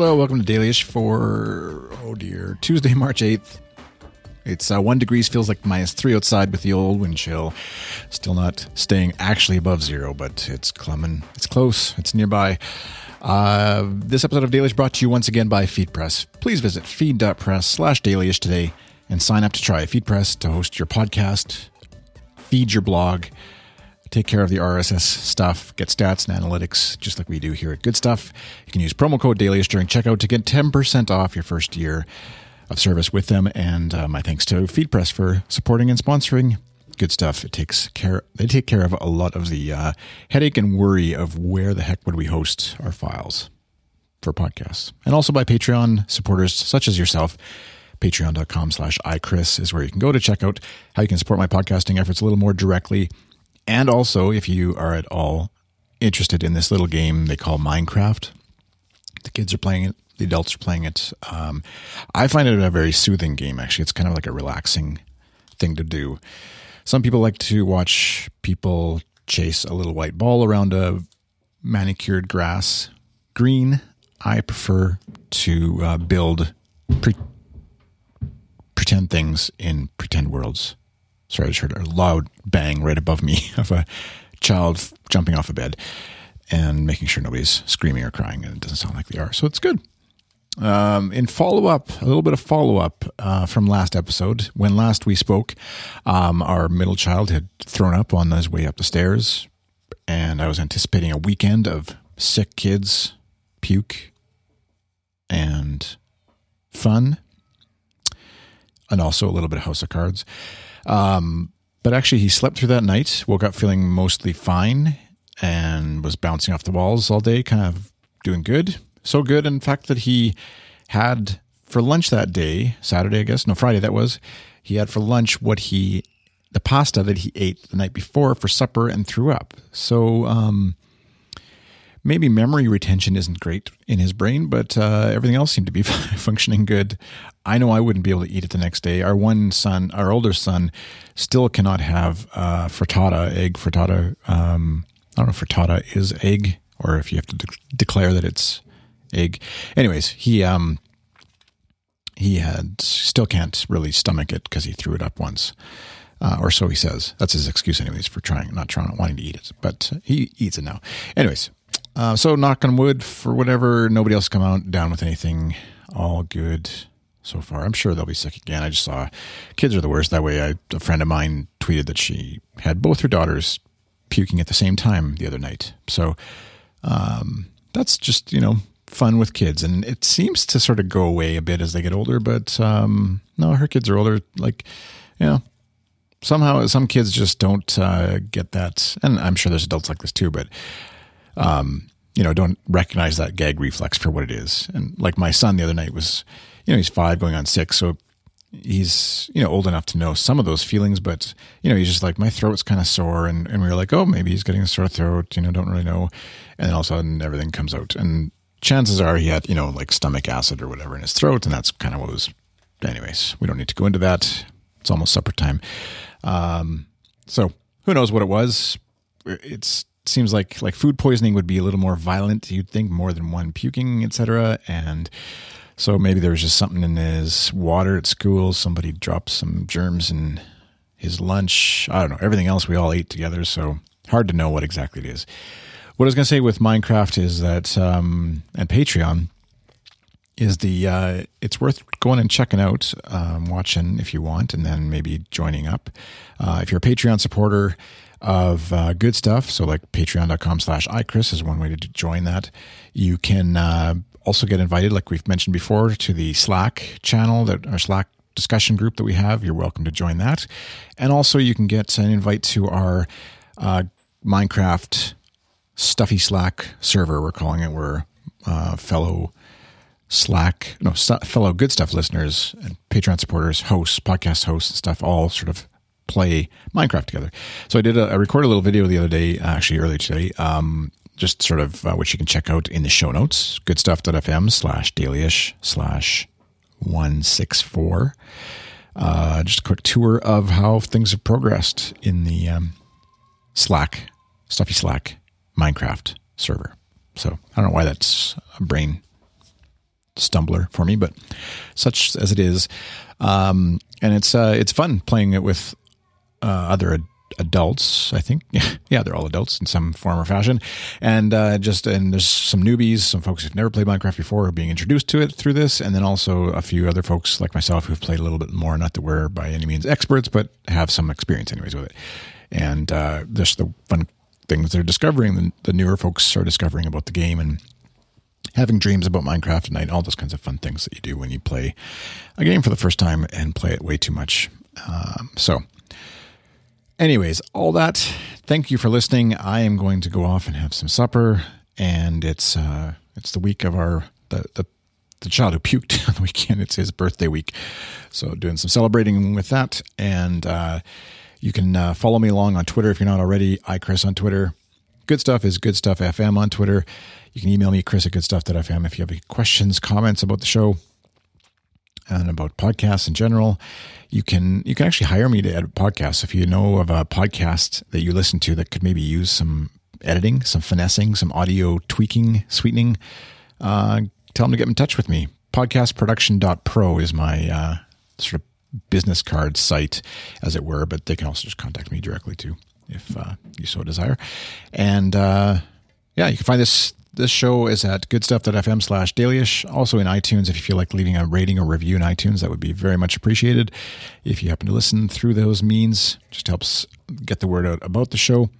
Hello, welcome to Dailyish for, oh dear, Tuesday, March 8th. It's uh, one degrees, feels like minus three outside with the old wind chill. Still not staying actually above zero, but it's clumming. It's close, it's nearby. Uh, this episode of Dailyish brought to you once again by FeedPress. Please visit feed.press slash dailyish today and sign up to try FeedPress to host your podcast, feed your blog, take care of the RSS stuff, get stats and analytics, just like we do here at Good Stuff. You can use promo code Dailyish during checkout to get 10% off your first year of service with them. And uh, my thanks to FeedPress for supporting and sponsoring good stuff. It takes care. They take care of a lot of the uh, headache and worry of where the heck would we host our files for podcasts, and also by Patreon supporters such as yourself. Patreon.com slash iChris is where you can go to check out how you can support my podcasting efforts a little more directly. And also, if you are at all interested in this little game they call Minecraft, the kids are playing it, the adults are playing it. Um, I find it a very soothing game, actually. It's kind of like a relaxing thing to do. Some people like to watch people chase a little white ball around a manicured grass green. I prefer to uh, build pre- pretend things in pretend worlds. Sorry, I just heard a loud bang right above me of a child jumping off a bed and making sure nobody's screaming or crying and it doesn't sound like they are. So it's good. Um, in follow up, a little bit of follow up uh, from last episode. When last we spoke, um, our middle child had thrown up on his way up the stairs, and I was anticipating a weekend of sick kids, puke, and fun, and also a little bit of House of Cards. Um, but actually, he slept through that night, woke up feeling mostly fine, and was bouncing off the walls all day, kind of doing good so good, in fact, that he had for lunch that day, Saturday, I guess, no, Friday that was, he had for lunch what he, the pasta that he ate the night before for supper and threw up. So, um, maybe memory retention isn't great in his brain, but uh, everything else seemed to be functioning good. I know I wouldn't be able to eat it the next day. Our one son, our older son, still cannot have uh, frittata, egg frittata. Um, I don't know if frittata is egg or if you have to de- declare that it's egg. Anyways, he um he had still can't really stomach it because he threw it up once. Uh, or so he says. That's his excuse, anyways, for trying, not trying, not wanting to eat it. But he eats it now. Anyways, uh, so knock on wood for whatever. Nobody else come out down with anything. All good so far. I'm sure they'll be sick again. I just saw kids are the worst. That way, I, a friend of mine tweeted that she had both her daughters puking at the same time the other night. So um, that's just you know fun with kids, and it seems to sort of go away a bit as they get older. But um, no, her kids are older. Like, you know, somehow some kids just don't uh, get that, and I'm sure there's adults like this too. But um, you know, don't recognize that gag reflex for what it is. And like my son the other night was, you know, he's five going on six, so he's you know old enough to know some of those feelings but you know he's just like my throat's kind of sore and, and we were like oh maybe he's getting a sore throat you know don't really know and then all of a sudden everything comes out and chances are he had, you know, like stomach acid or whatever in his throat, and that's kind of what was. Anyways, we don't need to go into that. It's almost supper time. Um, so who knows what it was? It seems like like food poisoning would be a little more violent. You'd think more than one puking, etc. And so maybe there was just something in his water at school. Somebody dropped some germs in his lunch. I don't know. Everything else we all ate together, so hard to know what exactly it is. What I was going to say with Minecraft is that, um, and Patreon, is the uh, it's worth going and checking out, um, watching if you want, and then maybe joining up. Uh, if you're a Patreon supporter of uh, good stuff, so like patreon.com slash iChris is one way to join that. You can uh, also get invited, like we've mentioned before, to the Slack channel that our Slack discussion group that we have. You're welcome to join that. And also you can get an invite to our uh, Minecraft stuffy Slack server. We're calling it. We're uh, fellow Slack, no, fellow good stuff listeners and Patreon supporters, hosts, podcast hosts, and stuff all sort of play Minecraft together. So I did a, I recorded a little video the other day, actually earlier today, um, just sort of uh, which you can check out in the show notes, goodstuff.fm slash dailyish slash 164. Uh, just a quick tour of how things have progressed in the um, Slack, stuffy Slack Minecraft server. So I don't know why that's a brain stumbler for me, but such as it is. Um, and it's uh, it's fun playing it with uh, other ad- adults. I think, yeah, they're all adults in some form or fashion, and uh, just and there's some newbies, some folks who've never played Minecraft before, are being introduced to it through this, and then also a few other folks like myself who've played a little bit more. Not that we're by any means experts, but have some experience anyways with it, and uh, just the fun things they're discovering. The, the newer folks are discovering about the game and having dreams about Minecraft at night, all those kinds of fun things that you do when you play a game for the first time and play it way too much. Um, so, anyways, all that. Thank you for listening. I am going to go off and have some supper, and it's uh, it's the week of our the the the child who puked on the weekend. It's his birthday week, so doing some celebrating with that. And uh, you can uh, follow me along on Twitter if you're not already. iChris on Twitter. Good stuff is good stuff FM on Twitter. You can email me, Chris at goodstuff.fm, if you have any questions, comments about the show and about podcasts in general. You can you can actually hire me to edit podcasts. If you know of a podcast that you listen to that could maybe use some editing, some finessing, some audio tweaking, sweetening, uh, tell them to get in touch with me. Podcastproduction.pro is my uh, sort of business card site, as it were, but they can also just contact me directly too if uh, you so desire. And uh, yeah, you can find this this show is at goodstuff.fm slash dailyish. Also in iTunes, if you feel like leaving a rating or review in iTunes, that would be very much appreciated. If you happen to listen through those means, just helps get the word out about the show.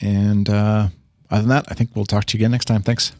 And uh, other than that, I think we'll talk to you again next time. Thanks.